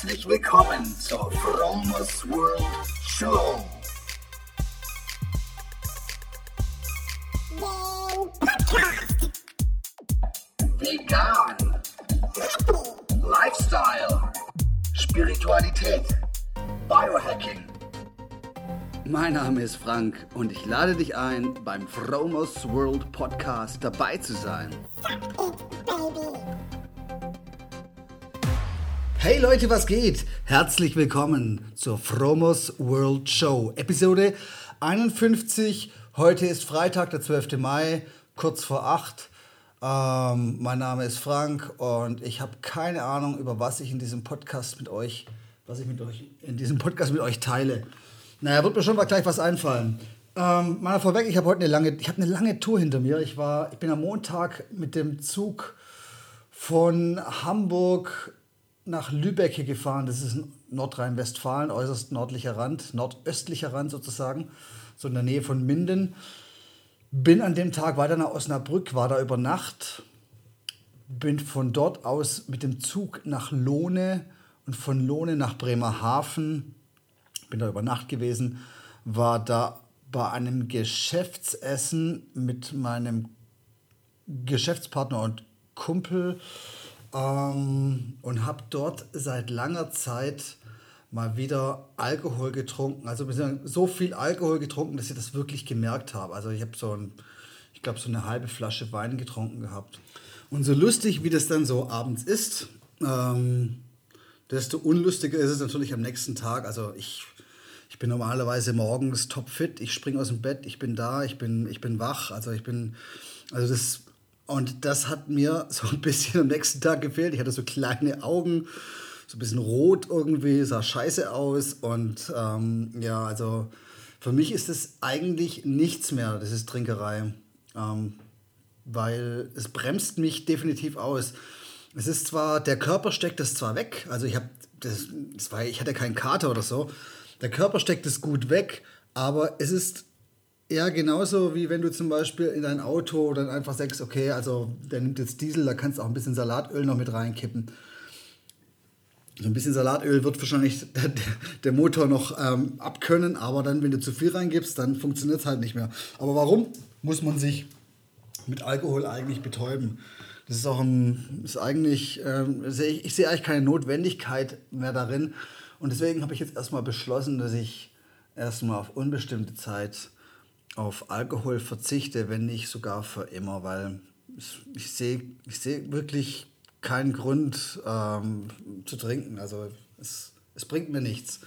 Herzlich willkommen zur Fromos World Show. Vegan. Lifestyle. Spiritualität. Biohacking. Mein Name ist Frank und ich lade dich ein, beim Fromos World Podcast dabei zu sein. Hey Leute, was geht? Herzlich willkommen zur Fromos World Show, Episode 51. Heute ist Freitag, der 12. Mai, kurz vor 8. Ähm, mein Name ist Frank und ich habe keine Ahnung, über was ich in diesem Podcast mit euch, was ich mit euch in diesem Podcast mit euch teile. Naja, wird mir schon mal gleich was einfallen. Ähm, mal vorweg, ich habe heute eine lange, ich habe eine lange Tour hinter mir. Ich war, ich bin am Montag mit dem Zug von Hamburg nach Lübeck gefahren. Das ist Nordrhein-Westfalen, äußerst nördlicher Rand, nordöstlicher Rand sozusagen, so in der Nähe von Minden. Bin an dem Tag weiter nach Osnabrück, war da über Nacht, bin von dort aus mit dem Zug nach Lohne und von Lohne nach Bremerhaven, bin da über Nacht gewesen, war da bei einem Geschäftsessen mit meinem Geschäftspartner und Kumpel ähm, und habe dort seit langer Zeit mal wieder Alkohol getrunken. Also so viel Alkohol getrunken, dass ich das wirklich gemerkt habe. Also ich habe so ein, ich glaube, so eine halbe Flasche Wein getrunken gehabt. Und so lustig, wie das dann so abends ist, ähm, desto unlustiger ist es natürlich am nächsten Tag. Also ich, ich bin normalerweise morgens topfit, ich springe aus dem Bett, ich bin da, ich bin, ich bin wach. Also ich bin, also das und das hat mir so ein bisschen am nächsten Tag gefehlt. Ich hatte so kleine Augen, so ein bisschen rot irgendwie, sah scheiße aus. Und ähm, ja, also für mich ist es eigentlich nichts mehr, das ist Trinkerei. Ähm, weil es bremst mich definitiv aus. Es ist zwar, der Körper steckt das zwar weg, also ich habe, das, das ich hatte keinen Kater oder so. Der Körper steckt es gut weg, aber es ist ja, genauso wie wenn du zum Beispiel in dein Auto dann einfach sagst, okay, also der nimmt jetzt Diesel, da kannst du auch ein bisschen Salatöl noch mit reinkippen. So ein bisschen Salatöl wird wahrscheinlich der, der Motor noch ähm, abkönnen, aber dann, wenn du zu viel reingibst, dann funktioniert es halt nicht mehr. Aber warum muss man sich mit Alkohol eigentlich betäuben? Das ist auch ein, ist eigentlich, ähm, ich sehe eigentlich keine Notwendigkeit mehr darin. Und deswegen habe ich jetzt erstmal beschlossen, dass ich erstmal auf unbestimmte Zeit auf Alkohol verzichte, wenn nicht sogar für immer, weil ich sehe ich seh wirklich keinen Grund ähm, zu trinken. Also es, es bringt mir nichts.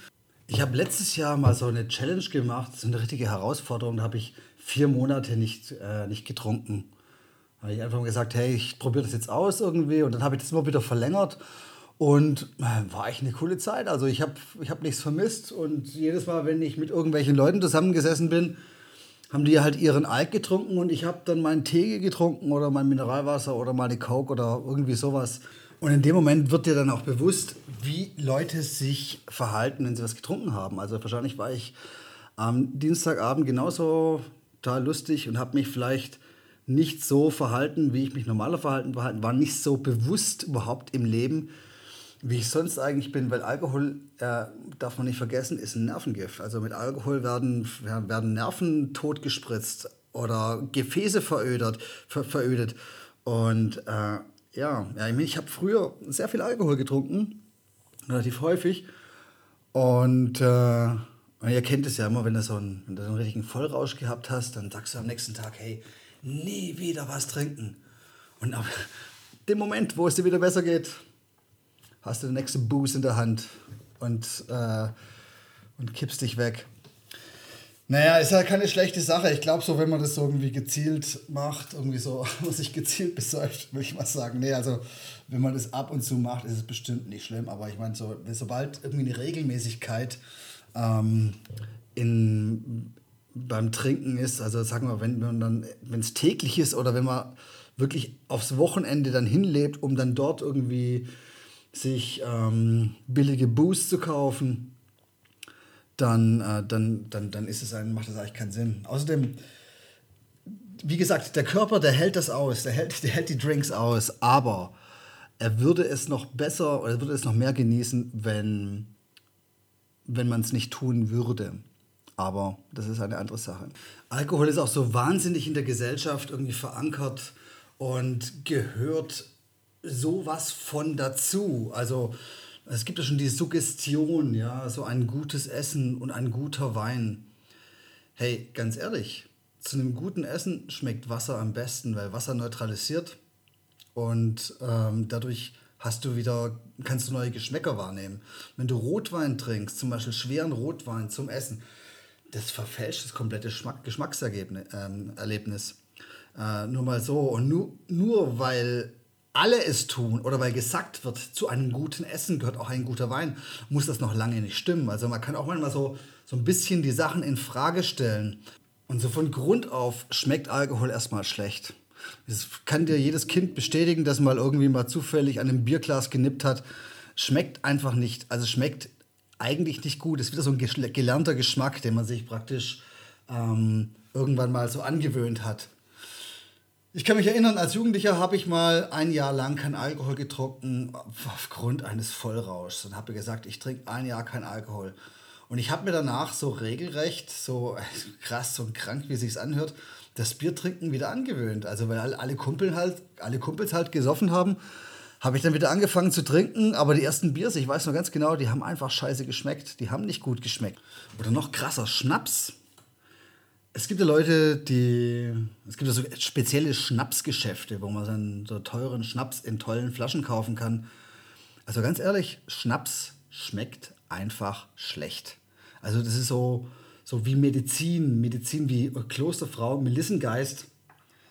Ich habe letztes Jahr mal so eine Challenge gemacht, so eine richtige Herausforderung. Da habe ich vier Monate nicht, äh, nicht getrunken. Da habe ich einfach mal gesagt, hey, ich probiere das jetzt aus irgendwie. Und dann habe ich das immer wieder verlängert. Und äh, war echt eine coole Zeit. Also ich habe ich hab nichts vermisst. Und jedes Mal, wenn ich mit irgendwelchen Leuten zusammengesessen bin, haben die halt ihren Alk getrunken und ich habe dann meinen Tee getrunken oder mein Mineralwasser oder mal eine Coke oder irgendwie sowas. Und in dem Moment wird dir dann auch bewusst, wie Leute sich verhalten, wenn sie was getrunken haben. Also wahrscheinlich war ich am Dienstagabend genauso total lustig und habe mich vielleicht nicht so verhalten, wie ich mich normaler verhalten war nicht so bewusst überhaupt im Leben, wie ich sonst eigentlich bin, weil Alkohol, äh, darf man nicht vergessen, ist ein Nervengift. Also mit Alkohol werden, werden Nerven totgespritzt oder Gefäße verödet. Ver, verödet. Und äh, ja, ja, ich, ich habe früher sehr viel Alkohol getrunken, relativ häufig. Und äh, ihr kennt es ja immer, wenn du, so einen, wenn du so einen richtigen Vollrausch gehabt hast, dann sagst du am nächsten Tag, hey, nie wieder was trinken. Und ab dem Moment, wo es dir wieder besser geht, hast du den nächsten Boost in der Hand und, äh, und kippst dich weg. Naja, ist ja keine schlechte Sache. Ich glaube so, wenn man das so irgendwie gezielt macht, irgendwie so, was sich gezielt besäuft, würde ich mal sagen. Nee, also wenn man das ab und zu macht, ist es bestimmt nicht schlimm. Aber ich meine, so, sobald irgendwie eine Regelmäßigkeit ähm, in, beim Trinken ist, also sagen wir, wenn man dann, wenn es täglich ist oder wenn man wirklich aufs Wochenende dann hinlebt, um dann dort irgendwie sich ähm, billige Boosts zu kaufen, dann, äh, dann, dann, dann ist es ein, macht das eigentlich keinen Sinn. Außerdem, wie gesagt, der Körper, der hält das aus, der hält, der hält die Drinks aus, aber er würde es noch besser oder würde es noch mehr genießen, wenn, wenn man es nicht tun würde. Aber das ist eine andere Sache. Alkohol ist auch so wahnsinnig in der Gesellschaft irgendwie verankert und gehört sowas von dazu. Also es gibt ja schon die Suggestion, ja, so ein gutes Essen und ein guter Wein. Hey, ganz ehrlich, zu einem guten Essen schmeckt Wasser am besten, weil Wasser neutralisiert und ähm, dadurch hast du wieder, kannst du neue Geschmäcker wahrnehmen. Wenn du Rotwein trinkst, zum Beispiel schweren Rotwein zum Essen, das verfälscht das komplette Geschmack, Geschmackserlebnis. Ähm, äh, nur mal so. Und nur, nur weil alle es tun oder weil gesagt wird, zu einem guten Essen gehört auch ein guter Wein, muss das noch lange nicht stimmen. Also man kann auch manchmal so, so ein bisschen die Sachen in Frage stellen. Und so von Grund auf schmeckt Alkohol erstmal schlecht. Das kann dir jedes Kind bestätigen, das mal irgendwie mal zufällig an einem Bierglas genippt hat. Schmeckt einfach nicht. Also schmeckt eigentlich nicht gut. Es ist wieder so ein gelernter Geschmack, den man sich praktisch ähm, irgendwann mal so angewöhnt hat. Ich kann mich erinnern, als Jugendlicher habe ich mal ein Jahr lang kein Alkohol getrunken aufgrund eines Vollrauschs und habe gesagt, ich trinke ein Jahr kein Alkohol. Und ich habe mir danach so regelrecht, so krass und krank, wie es sich anhört, das Biertrinken wieder angewöhnt. Also weil alle Kumpel halt, alle Kumpels halt gesoffen haben, habe ich dann wieder angefangen zu trinken. Aber die ersten Biers, ich weiß noch ganz genau, die haben einfach scheiße geschmeckt. Die haben nicht gut geschmeckt. Oder noch krasser, Schnaps. Es gibt ja Leute, die. Es gibt ja so spezielle Schnapsgeschäfte, wo man dann so teuren Schnaps in tollen Flaschen kaufen kann. Also ganz ehrlich, Schnaps schmeckt einfach schlecht. Also das ist so, so wie Medizin, Medizin wie Klosterfrau, Melissengeist.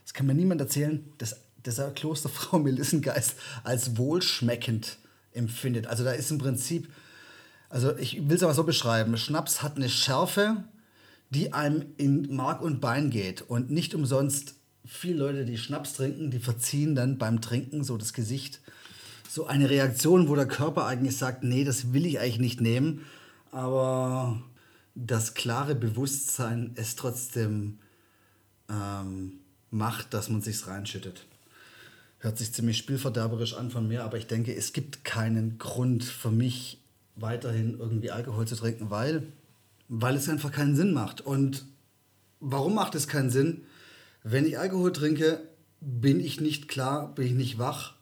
Das kann mir niemand erzählen, dass, dass er Klosterfrau Melissengeist als wohlschmeckend empfindet. Also da ist im Prinzip, also ich will es aber so beschreiben, Schnaps hat eine Schärfe, die einem in Mark und Bein geht. Und nicht umsonst viele Leute, die Schnaps trinken, die verziehen dann beim Trinken so das Gesicht. So eine Reaktion, wo der Körper eigentlich sagt, nee, das will ich eigentlich nicht nehmen. Aber das klare Bewusstsein es trotzdem ähm, macht, dass man sich's reinschüttet. Hört sich ziemlich spielverderberisch an von mir, aber ich denke, es gibt keinen Grund für mich, weiterhin irgendwie Alkohol zu trinken, weil weil es einfach keinen Sinn macht. Und warum macht es keinen Sinn? Wenn ich Alkohol trinke, bin ich nicht klar, bin ich nicht wach,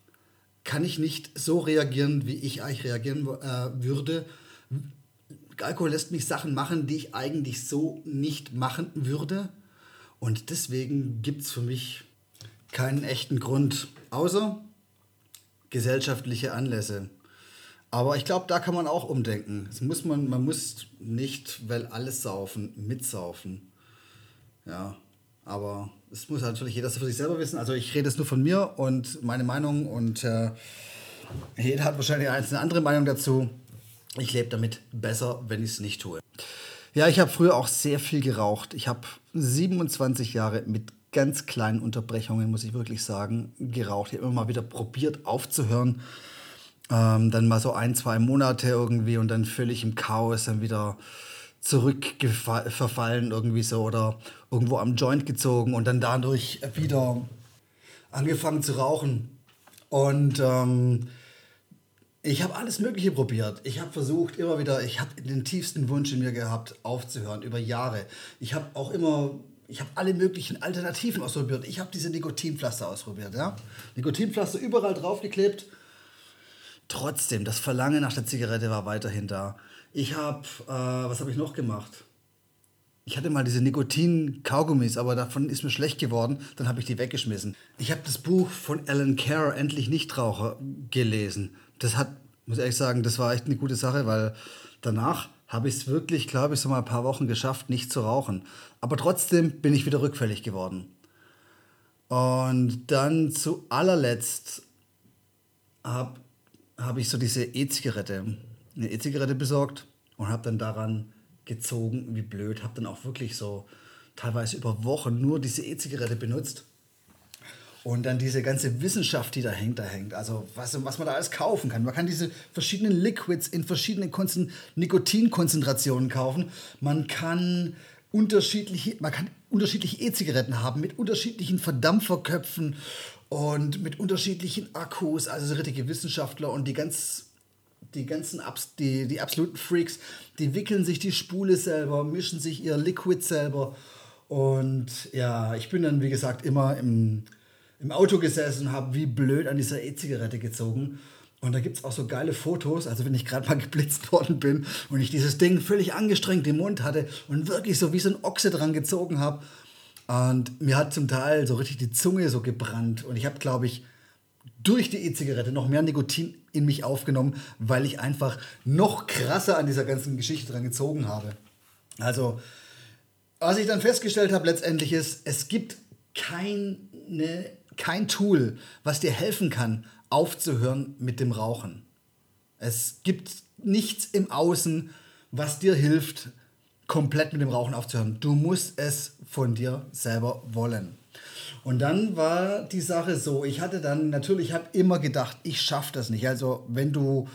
kann ich nicht so reagieren, wie ich eigentlich reagieren äh, würde. Alkohol lässt mich Sachen machen, die ich eigentlich so nicht machen würde. Und deswegen gibt es für mich keinen echten Grund, außer gesellschaftliche Anlässe. Aber ich glaube, da kann man auch umdenken. Das muss man, man muss nicht, weil alles saufen, mitsaufen. Ja, aber es muss natürlich jeder für sich selber wissen. Also ich rede es nur von mir und meine Meinung und äh, jeder hat wahrscheinlich eine andere Meinung dazu. Ich lebe damit besser, wenn ich es nicht tue. Ja, ich habe früher auch sehr viel geraucht. Ich habe 27 Jahre mit ganz kleinen Unterbrechungen, muss ich wirklich sagen, geraucht. Ich habe immer mal wieder probiert aufzuhören ähm, dann mal so ein, zwei Monate irgendwie und dann völlig im Chaos dann wieder zurückverfallen irgendwie so oder irgendwo am Joint gezogen und dann dadurch wieder angefangen zu rauchen. Und ähm, ich habe alles Mögliche probiert. Ich habe versucht, immer wieder, ich habe den tiefsten Wunsch in mir gehabt, aufzuhören, über Jahre. Ich habe auch immer, ich habe alle möglichen Alternativen ausprobiert. Ich habe diese Nikotinpflaster ausprobiert. Ja? Nikotinpflaster überall draufgeklebt Trotzdem, das Verlangen nach der Zigarette war weiterhin da. Ich habe, äh, was habe ich noch gemacht? Ich hatte mal diese Nikotin-Kaugummis, aber davon ist mir schlecht geworden. Dann habe ich die weggeschmissen. Ich habe das Buch von Alan Carr, Endlich Nichtraucher, gelesen. Das hat, muss ich ehrlich sagen, das war echt eine gute Sache, weil danach habe ich es wirklich, glaube ich, so mal ein paar Wochen geschafft, nicht zu rauchen. Aber trotzdem bin ich wieder rückfällig geworden. Und dann zu allerletzt habe habe ich so diese E-Zigarette, eine E-Zigarette besorgt und habe dann daran gezogen, wie blöd. Habe dann auch wirklich so teilweise über Wochen nur diese E-Zigarette benutzt. Und dann diese ganze Wissenschaft, die dahinter hängt, also was, was man da alles kaufen kann. Man kann diese verschiedenen Liquids in verschiedenen Konzen Nikotinkonzentrationen kaufen. Man kann unterschiedliche, man kann unterschiedliche E-Zigaretten haben mit unterschiedlichen Verdampferköpfen und mit unterschiedlichen Akkus, also so richtige Wissenschaftler und die ganz die ganzen Abs die, die absoluten Freaks, die wickeln sich die Spule selber, mischen sich ihr Liquid selber. Und ja, ich bin dann, wie gesagt, immer im, im Auto gesessen und habe wie blöd an dieser E-Zigarette gezogen. Und da gibt es auch so geile Fotos, also wenn ich gerade mal geblitzt worden bin und ich dieses Ding völlig angestrengt im Mund hatte und wirklich so wie so ein Ochse dran gezogen habe. Und mir hat zum Teil so richtig die Zunge so gebrannt. Und ich habe, glaube ich, durch die E-Zigarette noch mehr Nikotin in mich aufgenommen, weil ich einfach noch krasser an dieser ganzen Geschichte dran gezogen habe. Also, was ich dann festgestellt habe letztendlich ist, es gibt keine, kein Tool, was dir helfen kann, aufzuhören mit dem Rauchen. Es gibt nichts im Außen, was dir hilft, komplett mit dem Rauchen aufzuhören. Du musst es von dir selber wollen. Und dann war die Sache so, ich hatte dann natürlich, ich habe immer gedacht, ich schaffe das nicht. Also wenn du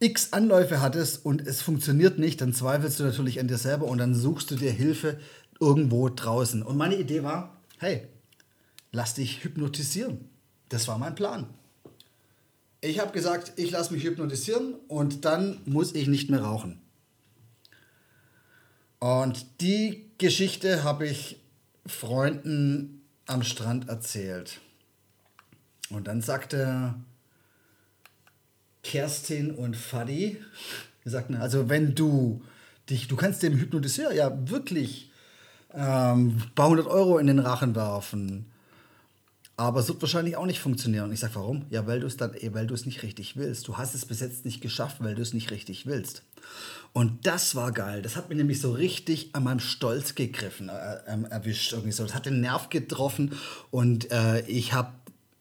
x Anläufe hattest und es funktioniert nicht, dann zweifelst du natürlich an dir selber und dann suchst du dir Hilfe irgendwo draußen. Und meine Idee war, hey, lass dich hypnotisieren. Das war mein Plan. Ich habe gesagt, ich lasse mich hypnotisieren und dann muss ich nicht mehr rauchen. Und die Geschichte habe ich Freunden am Strand erzählt. Und dann sagte Kerstin und Fadi, sagten, also wenn du dich, du kannst dem Hypnotiseur ja wirklich ähm, ein paar hundert Euro in den Rachen werfen. Aber es wird wahrscheinlich auch nicht funktionieren. Und ich sage, warum? Ja, weil du es dann, eh, weil du es nicht richtig willst. Du hast es bis jetzt nicht geschafft, weil du es nicht richtig willst. Und das war geil. Das hat mich nämlich so richtig an meinem Stolz gegriffen, äh, äh, erwischt. Irgendwie so. Das hat den Nerv getroffen und äh, ich habe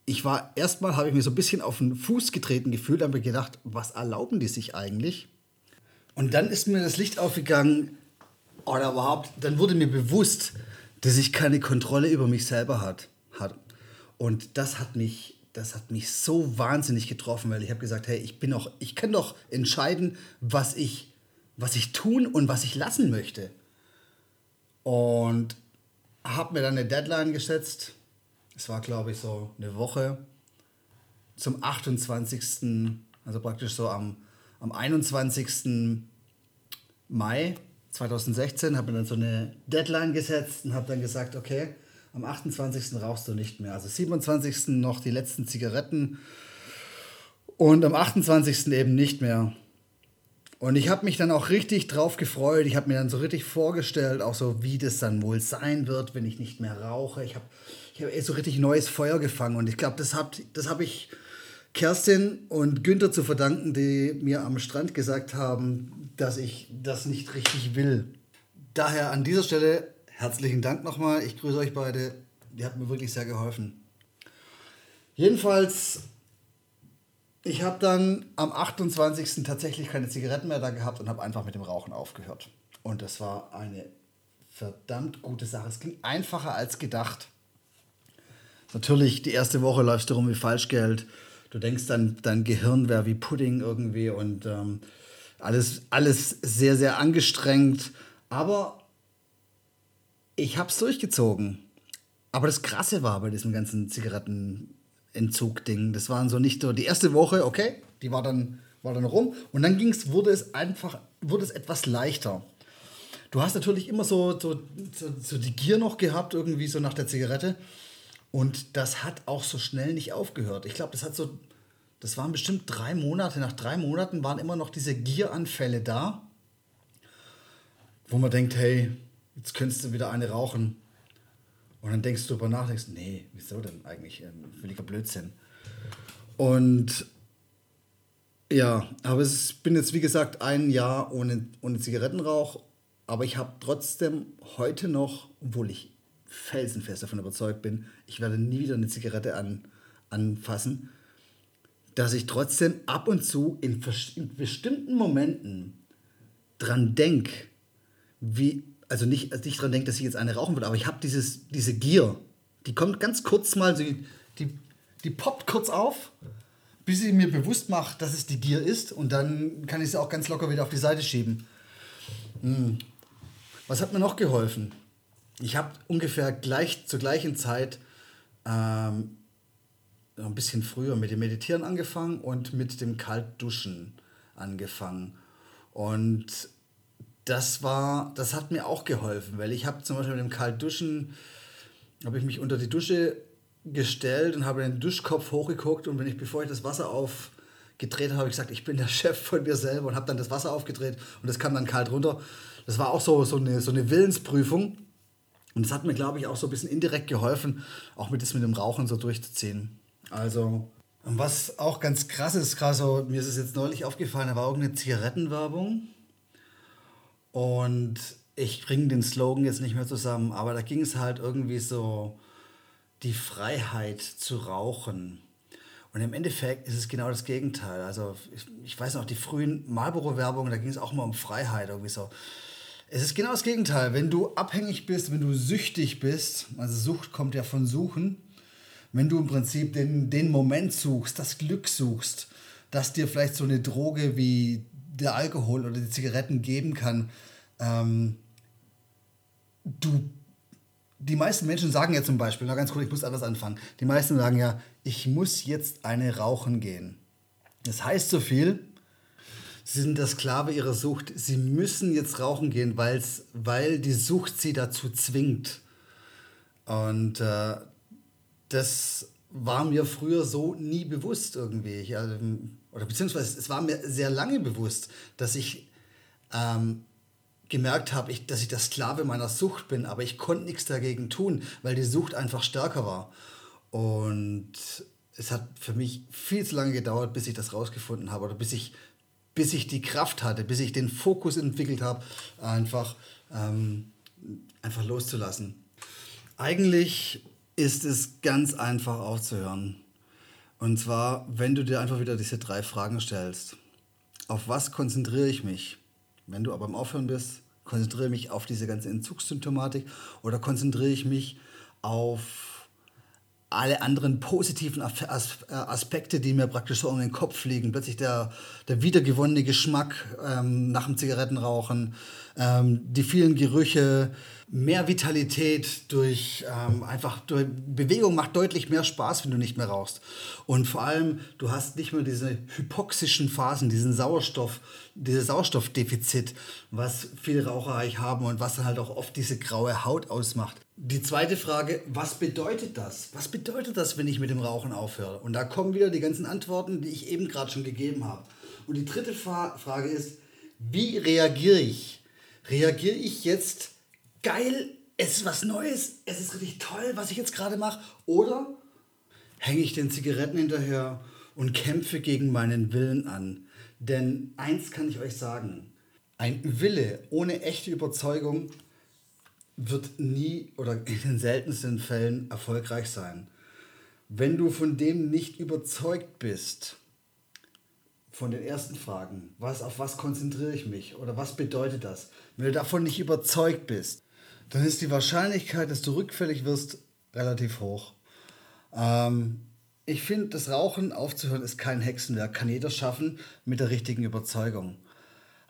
ich war erstmal, habe ich mir so ein bisschen auf den Fuß getreten gefühlt, habe mir gedacht, was erlauben die sich eigentlich? Und dann ist mir das Licht aufgegangen, oder überhaupt, dann wurde mir bewusst, dass ich keine Kontrolle über mich selber hat. Und das hat mich, das hat mich so wahnsinnig getroffen, weil ich habe gesagt, hey, ich bin doch, ich kann doch entscheiden, was ich was ich tun und was ich lassen möchte. Und habe mir dann eine Deadline gesetzt. Es war, glaube ich, so eine Woche zum 28. Also praktisch so am, am 21. Mai 2016 habe mir dann so eine Deadline gesetzt und habe dann gesagt, okay, am 28. rauchst du nicht mehr. Also 27. noch die letzten Zigaretten und am 28. eben nicht mehr. Und ich habe mich dann auch richtig drauf gefreut. Ich habe mir dann so richtig vorgestellt, auch so, wie das dann wohl sein wird, wenn ich nicht mehr rauche. Ich habe ich hab so richtig neues Feuer gefangen. Und ich glaube, das habe das hab ich Kerstin und Günther zu verdanken, die mir am Strand gesagt haben, dass ich das nicht richtig will. Daher an dieser Stelle herzlichen Dank nochmal. Ich grüße euch beide. Ihr habt mir wirklich sehr geholfen. Jedenfalls ich habe dann am 28. tatsächlich keine Zigaretten mehr da gehabt und habe einfach mit dem Rauchen aufgehört. Und das war eine verdammt gute Sache. Es ging einfacher als gedacht. Natürlich, die erste Woche läufst du rum wie Falschgeld. Du denkst dann, dein Gehirn wäre wie Pudding irgendwie und ähm, alles, alles sehr, sehr angestrengt. Aber ich habe es durchgezogen. Aber das Krasse war bei diesem ganzen Zigaretten Entzug-Ding. Das waren so nicht so die erste Woche, okay, die war dann, war dann rum. Und dann ging's, wurde es einfach, wurde es etwas leichter. Du hast natürlich immer so, so, so, so die Gier noch gehabt, irgendwie so nach der Zigarette. Und das hat auch so schnell nicht aufgehört. Ich glaube, das hat so, das waren bestimmt drei Monate. Nach drei Monaten waren immer noch diese Gieranfälle da, wo man denkt, hey, jetzt könntest du wieder eine rauchen. Und dann denkst du darüber nach, denkst, nee, wieso denn eigentlich? Völliger Blödsinn. Und ja, aber ich bin jetzt wie gesagt ein Jahr ohne, ohne Zigarettenrauch, aber ich habe trotzdem heute noch, obwohl ich felsenfest davon überzeugt bin, ich werde nie wieder eine Zigarette an, anfassen, dass ich trotzdem ab und zu in, in bestimmten Momenten dran denke, wie also nicht, also nicht dran denke, dass ich jetzt eine rauchen würde, aber ich habe diese Gier. Die kommt ganz kurz mal, die, die, die poppt kurz auf, bis ich mir bewusst mache, dass es die Gier ist und dann kann ich sie auch ganz locker wieder auf die Seite schieben. Hm. Was hat mir noch geholfen? Ich habe ungefähr gleich zur gleichen Zeit ähm, ein bisschen früher mit dem Meditieren angefangen und mit dem Kaltduschen angefangen. Und das war, das hat mir auch geholfen, weil ich habe zum Beispiel mit dem Kaltduschen, habe ich mich unter die Dusche gestellt und habe den Duschkopf hochgeguckt und wenn ich, bevor ich das Wasser aufgedreht habe, habe ich gesagt, ich bin der Chef von mir selber und habe dann das Wasser aufgedreht und das kam dann kalt runter. Das war auch so, so, eine, so eine Willensprüfung und das hat mir, glaube ich, auch so ein bisschen indirekt geholfen, auch mit das mit dem Rauchen so durchzuziehen. Also, was auch ganz krass ist, gerade so, mir ist es jetzt neulich aufgefallen, da war irgendeine Zigarettenwerbung und ich bringe den Slogan jetzt nicht mehr zusammen, aber da ging es halt irgendwie so, die Freiheit zu rauchen. Und im Endeffekt ist es genau das Gegenteil. Also ich, ich weiß noch, die frühen Marlboro-Werbungen, da ging es auch mal um Freiheit irgendwie so. Es ist genau das Gegenteil. Wenn du abhängig bist, wenn du süchtig bist, also Sucht kommt ja von Suchen, wenn du im Prinzip den, den Moment suchst, das Glück suchst, das dir vielleicht so eine Droge wie der Alkohol oder die Zigaretten geben kann, ähm, du die meisten Menschen sagen ja zum Beispiel, na ganz kurz, ich muss anders anfangen. Die meisten sagen ja, ich muss jetzt eine rauchen gehen. Das heißt so viel, sie sind der Sklave ihrer Sucht. Sie müssen jetzt rauchen gehen, weil's, weil die Sucht sie dazu zwingt. Und äh, das war mir früher so nie bewusst irgendwie. Ich, äh, oder beziehungsweise es war mir sehr lange bewusst, dass ich ähm, gemerkt habe, ich, dass ich der Sklave meiner Sucht bin, aber ich konnte nichts dagegen tun, weil die Sucht einfach stärker war. Und es hat für mich viel zu lange gedauert, bis ich das rausgefunden habe oder bis ich, bis ich die Kraft hatte, bis ich den Fokus entwickelt habe, einfach, ähm, einfach loszulassen. Eigentlich ist es ganz einfach aufzuhören. Und zwar, wenn du dir einfach wieder diese drei Fragen stellst. Auf was konzentriere ich mich? Wenn du aber am Aufhören bist, konzentriere ich mich auf diese ganze Entzugssymptomatik oder konzentriere ich mich auf alle anderen positiven äh, Aspekte, die mir praktisch so um den Kopf liegen. Plötzlich der, der wiedergewonnene Geschmack ähm, nach dem Zigarettenrauchen, ähm, die vielen Gerüche, mehr Vitalität durch ähm, einfach durch Bewegung macht deutlich mehr Spaß, wenn du nicht mehr rauchst. Und vor allem, du hast nicht mehr diese hypoxischen Phasen, diesen Sauerstoff, dieses Sauerstoffdefizit, was viele Raucher eigentlich haben und was dann halt auch oft diese graue Haut ausmacht. Die zweite Frage, was bedeutet das? Was bedeutet das, wenn ich mit dem Rauchen aufhöre? Und da kommen wieder die ganzen Antworten, die ich eben gerade schon gegeben habe. Und die dritte Frage ist, wie reagiere ich? Reagiere ich jetzt geil, es ist was Neues, es ist richtig toll, was ich jetzt gerade mache? Oder hänge ich den Zigaretten hinterher und kämpfe gegen meinen Willen an? Denn eins kann ich euch sagen, ein Wille ohne echte Überzeugung wird nie oder in den seltensten Fällen erfolgreich sein. Wenn du von dem nicht überzeugt bist, von den ersten Fragen, was, auf was konzentriere ich mich oder was bedeutet das, wenn du davon nicht überzeugt bist, dann ist die Wahrscheinlichkeit, dass du rückfällig wirst, relativ hoch. Ähm, ich finde, das Rauchen aufzuhören ist kein Hexenwerk, kann jeder schaffen mit der richtigen Überzeugung.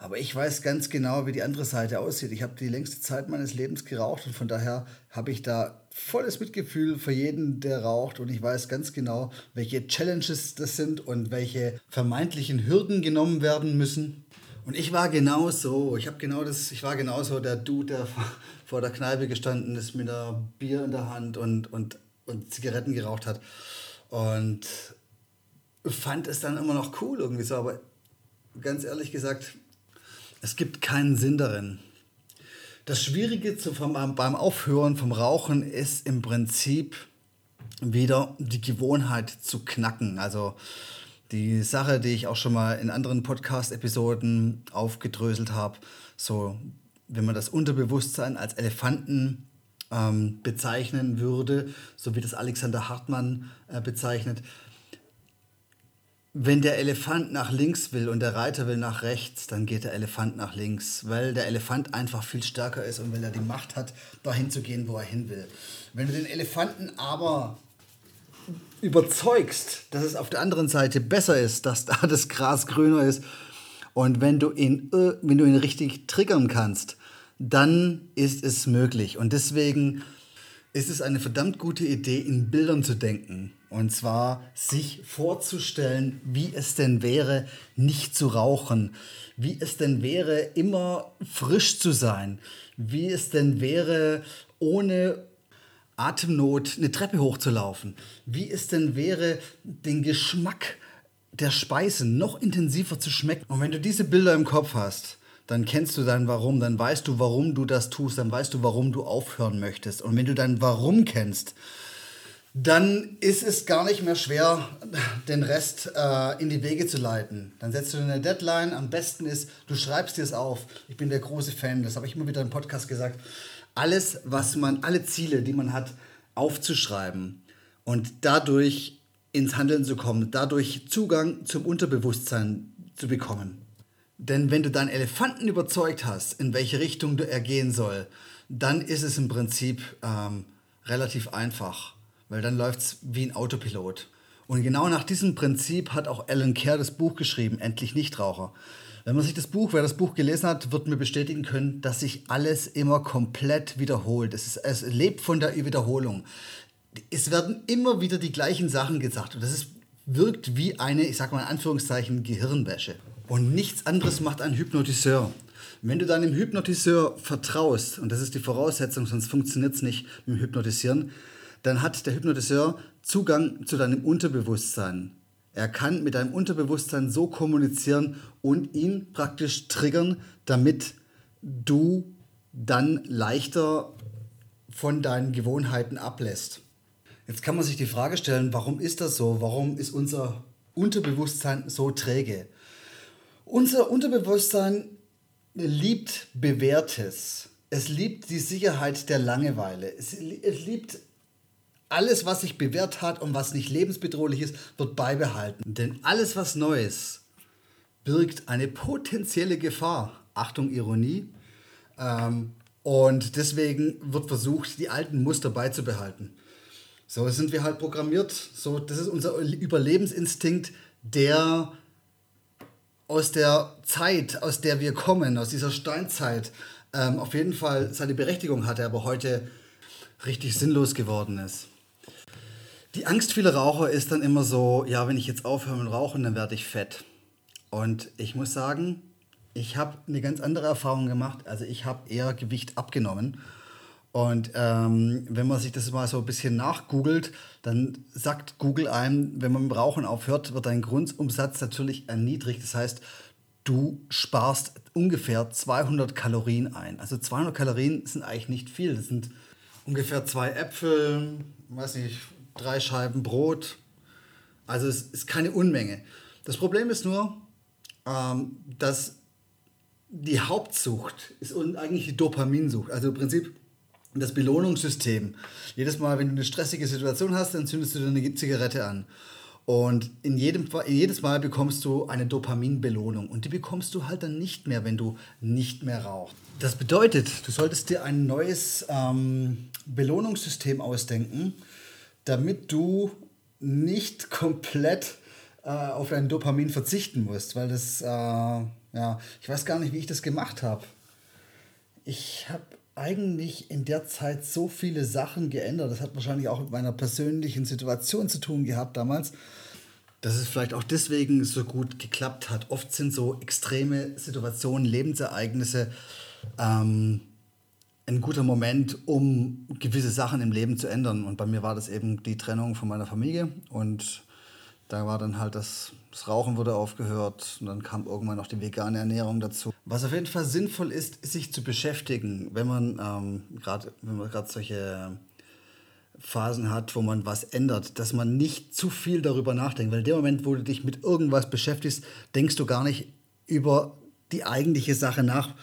Aber ich weiß ganz genau, wie die andere Seite aussieht. Ich habe die längste Zeit meines Lebens geraucht und von daher habe ich da volles Mitgefühl für jeden, der raucht. Und ich weiß ganz genau, welche Challenges das sind und welche vermeintlichen Hürden genommen werden müssen. Und ich war genau so. Ich habe genau das, ich war genauso der Dude, der vor der Kneipe gestanden ist mit einer Bier in der Hand und, und, und Zigaretten geraucht hat. Und fand es dann immer noch cool irgendwie so. Aber ganz ehrlich gesagt, es gibt keinen Sinn darin. Das Schwierige beim Aufhören vom Rauchen ist im Prinzip wieder die Gewohnheit zu knacken. Also die Sache, die ich auch schon mal in anderen Podcast-Episoden aufgedröselt habe, so wenn man das Unterbewusstsein als Elefanten ähm, bezeichnen würde, so wie das Alexander Hartmann äh, bezeichnet, wenn der Elefant nach links will und der Reiter will nach rechts, dann geht der Elefant nach links, weil der Elefant einfach viel stärker ist und weil er die Macht hat, dahin zu gehen, wo er hin will. Wenn du den Elefanten aber überzeugst, dass es auf der anderen Seite besser ist, dass da das Gras grüner ist und wenn du ihn, äh, wenn du ihn richtig triggern kannst, dann ist es möglich. Und deswegen ist es eine verdammt gute Idee, in Bildern zu denken. Und zwar sich vorzustellen, wie es denn wäre, nicht zu rauchen, wie es denn wäre, immer frisch zu sein, wie es denn wäre, ohne Atemnot eine Treppe hochzulaufen, wie es denn wäre, den Geschmack der Speise noch intensiver zu schmecken. Und wenn du diese Bilder im Kopf hast, dann kennst du dein Warum, dann weißt du, warum du das tust, dann weißt du, warum du aufhören möchtest. Und wenn du dein Warum kennst, dann ist es gar nicht mehr schwer, den Rest äh, in die Wege zu leiten. Dann setzt du eine Deadline. Am besten ist, du schreibst dir es auf. Ich bin der große Fan, das habe ich immer wieder im Podcast gesagt. Alles, was man, alle Ziele, die man hat, aufzuschreiben und dadurch ins Handeln zu kommen, dadurch Zugang zum Unterbewusstsein zu bekommen. Denn wenn du deinen Elefanten überzeugt hast, in welche Richtung er gehen soll, dann ist es im Prinzip ähm, relativ einfach weil dann läuft es wie ein Autopilot. Und genau nach diesem Prinzip hat auch Alan Kerr das Buch geschrieben, Endlich Nichtraucher. Wenn man sich das Buch, wer das Buch gelesen hat, wird mir bestätigen können, dass sich alles immer komplett wiederholt. Es, ist, es lebt von der Wiederholung. Es werden immer wieder die gleichen Sachen gesagt. Und das ist, wirkt wie eine, ich sag mal in Anführungszeichen, Gehirnwäsche. Und nichts anderes macht ein Hypnotiseur. Wenn du deinem Hypnotiseur vertraust, und das ist die Voraussetzung, sonst funktioniert es nicht mit dem Hypnotisieren, dann hat der Hypnotiseur Zugang zu deinem Unterbewusstsein. Er kann mit deinem Unterbewusstsein so kommunizieren und ihn praktisch triggern, damit du dann leichter von deinen Gewohnheiten ablässt. Jetzt kann man sich die Frage stellen, warum ist das so? Warum ist unser Unterbewusstsein so träge? Unser Unterbewusstsein liebt Bewährtes. Es liebt die Sicherheit der Langeweile. Es, liebt alles, was sich bewährt hat und was nicht lebensbedrohlich ist, wird beibehalten. Denn alles, was Neues birgt eine potenzielle Gefahr. Achtung, Ironie. Ähm, und deswegen wird versucht, die alten Muster beizubehalten. So sind wir halt programmiert. So, das ist unser Überlebensinstinkt, der aus der Zeit, aus der wir kommen, aus dieser Steinzeit, ähm, auf jeden Fall seine Berechtigung hatte, aber heute richtig sinnlos geworden ist. Die Angst vieler Raucher ist dann immer so, ja, wenn ich jetzt aufhöre mit Rauchen, dann werde ich fett. Und ich muss sagen, ich habe eine ganz andere Erfahrung gemacht. Also ich habe eher Gewicht abgenommen. Und ähm, wenn man sich das mal so ein bisschen nachgoogelt, dann sagt Google einem, wenn man mit Rauchen aufhört, wird dein Grundumsatz natürlich erniedrigt. Das heißt, du sparst ungefähr 200 Kalorien ein. Also 200 Kalorien sind eigentlich nicht viel. Das sind ungefähr zwei Äpfel, weiß nicht, drei Scheiben Brot. Also es ist keine Unmenge. Das Problem ist nur, ähm, dass die Hauptsucht ist eigentlich die Dopaminsucht. Also im Prinzip das Belohnungssystem. Jedes Mal, wenn du eine stressige Situation hast, dann zündest du dir eine Zigarette an. Und in jedem jedes Mal bekommst du eine Dopaminbelohnung. Und die bekommst du halt dann nicht mehr, wenn du nicht mehr rauchst. Das bedeutet, du solltest dir ein neues ähm, Belohnungssystem ausdenken, damit du nicht komplett äh, auf dein Dopamin verzichten musst, weil das, äh, ja, ich weiß gar nicht, wie ich das gemacht habe. Ich habe eigentlich in der Zeit so viele Sachen geändert. Das hat wahrscheinlich auch mit meiner persönlichen Situation zu tun gehabt damals, dass es vielleicht auch deswegen so gut geklappt hat. Oft sind so extreme Situationen, Lebensereignisse, ähm, ein guter Moment, um gewisse Sachen im Leben zu ändern. Und bei mir war das eben die Trennung von meiner Familie. Und da war dann halt das, das Rauchen wurde aufgehört und dann kam irgendwann noch die vegane Ernährung dazu. Was auf jeden Fall sinnvoll ist, sich zu beschäftigen, wenn man ähm, gerade wenn man gerade solche Phasen hat, wo man was ändert, dass man nicht zu viel darüber nachdenkt. Weil in dem Moment, wo du dich mit irgendwas beschäftigst, denkst du gar nicht über die eigentliche Sache nach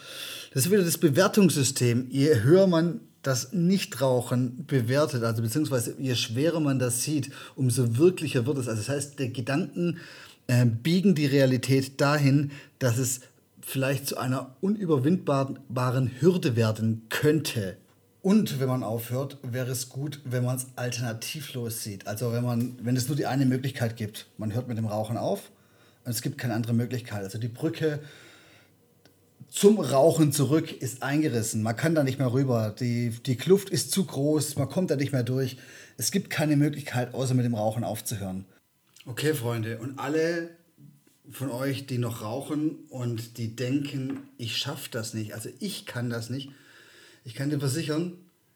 das ist wieder das Bewertungssystem. Je höher man das Nichtrauchen bewertet, also beziehungsweise je schwerer man das sieht, umso wirklicher wird es. Also das heißt, der Gedanken äh, biegen die Realität dahin, dass es vielleicht zu einer unüberwindbaren Hürde werden könnte. Und wenn man aufhört, wäre es gut, wenn man es alternativlos sieht. Also wenn man, wenn es nur die eine Möglichkeit gibt. Man hört mit dem Rauchen auf und es gibt keine andere Möglichkeit. Also die Brücke zum Rauchen zurück ist eingerissen. Man kann da nicht mehr rüber. Die, die Kluft ist zu groß, man kommt da nicht mehr durch. Es gibt keine Möglichkeit, außer mit dem Rauchen aufzuhören. Okay, Freunde, und alle von euch, die noch rauchen und die denken, ich schaffe das nicht, also ich kann das nicht, ich kann dir versichern,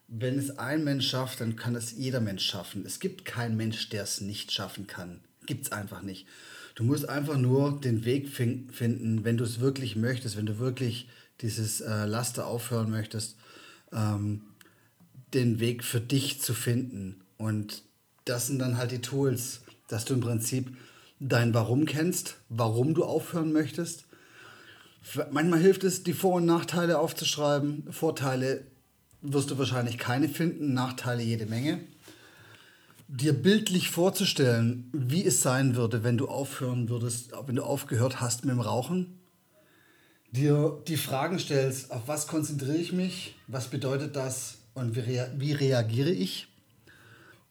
wenn es ein Mensch schafft, dann kann es jeder Mensch schaffen. Es gibt keinen Mensch, der es nicht schaffen kann. Gibt es einfach nicht. Du musst einfach nur den Weg finden, wenn du es wirklich möchtest, wenn du wirklich dieses äh, Laster aufhören möchtest, ähm, den Weg für dich zu finden. Und das sind dann halt die Tools, dass du im Prinzip dein Warum kennst, warum du aufhören möchtest. Manchmal hilft es, die Vor- und Nachteile aufzuschreiben. Vorteile wirst du wahrscheinlich keine finden, Nachteile jede Menge. Dir bildlich vorzustellen, wie es sein würde, wenn du aufhören würdest, wenn du aufgehört hast mit dem Rauchen. Dir die Fragen stellst, auf was konzentriere ich mich, was bedeutet das und wie, rea wie reagiere ich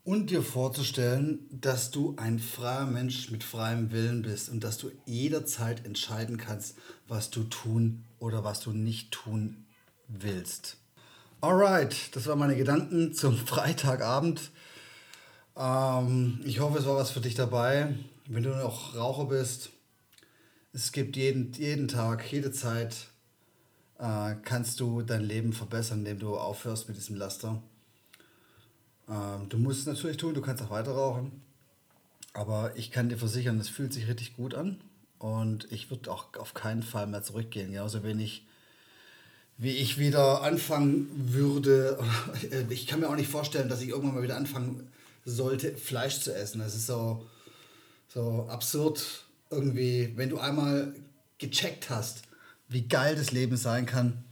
und dir vorzustellen, dass du ein freier Mensch mit freiem Willen bist und dass du jederzeit entscheiden kannst, was du tun oder was du nicht tun willst. Alright, das waren meine Gedanken zum Freitagabend. Ähm, ich hoffe, es war was für dich dabei. Wenn du noch Raucher bist, es gibt jeden, jeden Tag, jede Zeit, äh, kannst du dein Leben verbessern, indem du aufhörst mit diesem Laster. Ähm, du musst es natürlich tun, du kannst auch weiter rauchen. Aber ich kann dir versichern, es fühlt sich richtig gut an. Und ich würde auch auf keinen Fall mehr zurückgehen. Genauso wenig, wie ich wieder anfangen würde. Ich kann mir auch nicht vorstellen, dass ich irgendwann mal wieder anfangen sollte, Fleisch zu essen. Das ist so, so absurd irgendwie. Wenn du einmal gecheckt hast, wie geil das Leben sein kann,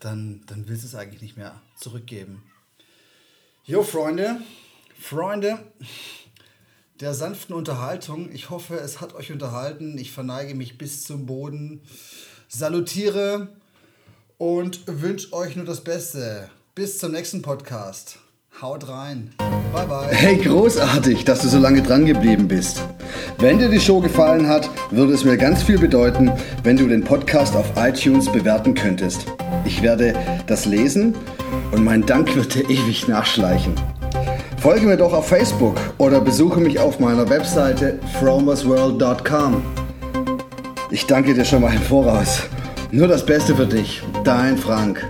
dann, dann willst du es eigentlich nicht mehr zurückgeben. Jo, Freunde, Freunde der sanften Unterhaltung. Ich hoffe, es hat euch unterhalten. Ich verneige mich bis zum Boden, salutiere und wünsche euch nur das Beste. Bis zum nächsten Podcast. Haut rein. Bye bye. Hey, großartig, dass du so lange dran geblieben bist. Wenn dir die Show gefallen hat, würde es mir ganz viel bedeuten, wenn du den Podcast auf iTunes bewerten könntest. Ich werde das lesen und mein Dank wird dir ewig nachschleichen. Folge mir doch auf Facebook oder besuche mich auf meiner Webseite fromersworld.com. Ich danke dir schon mal im Voraus. Nur das Beste für dich, dein Frank.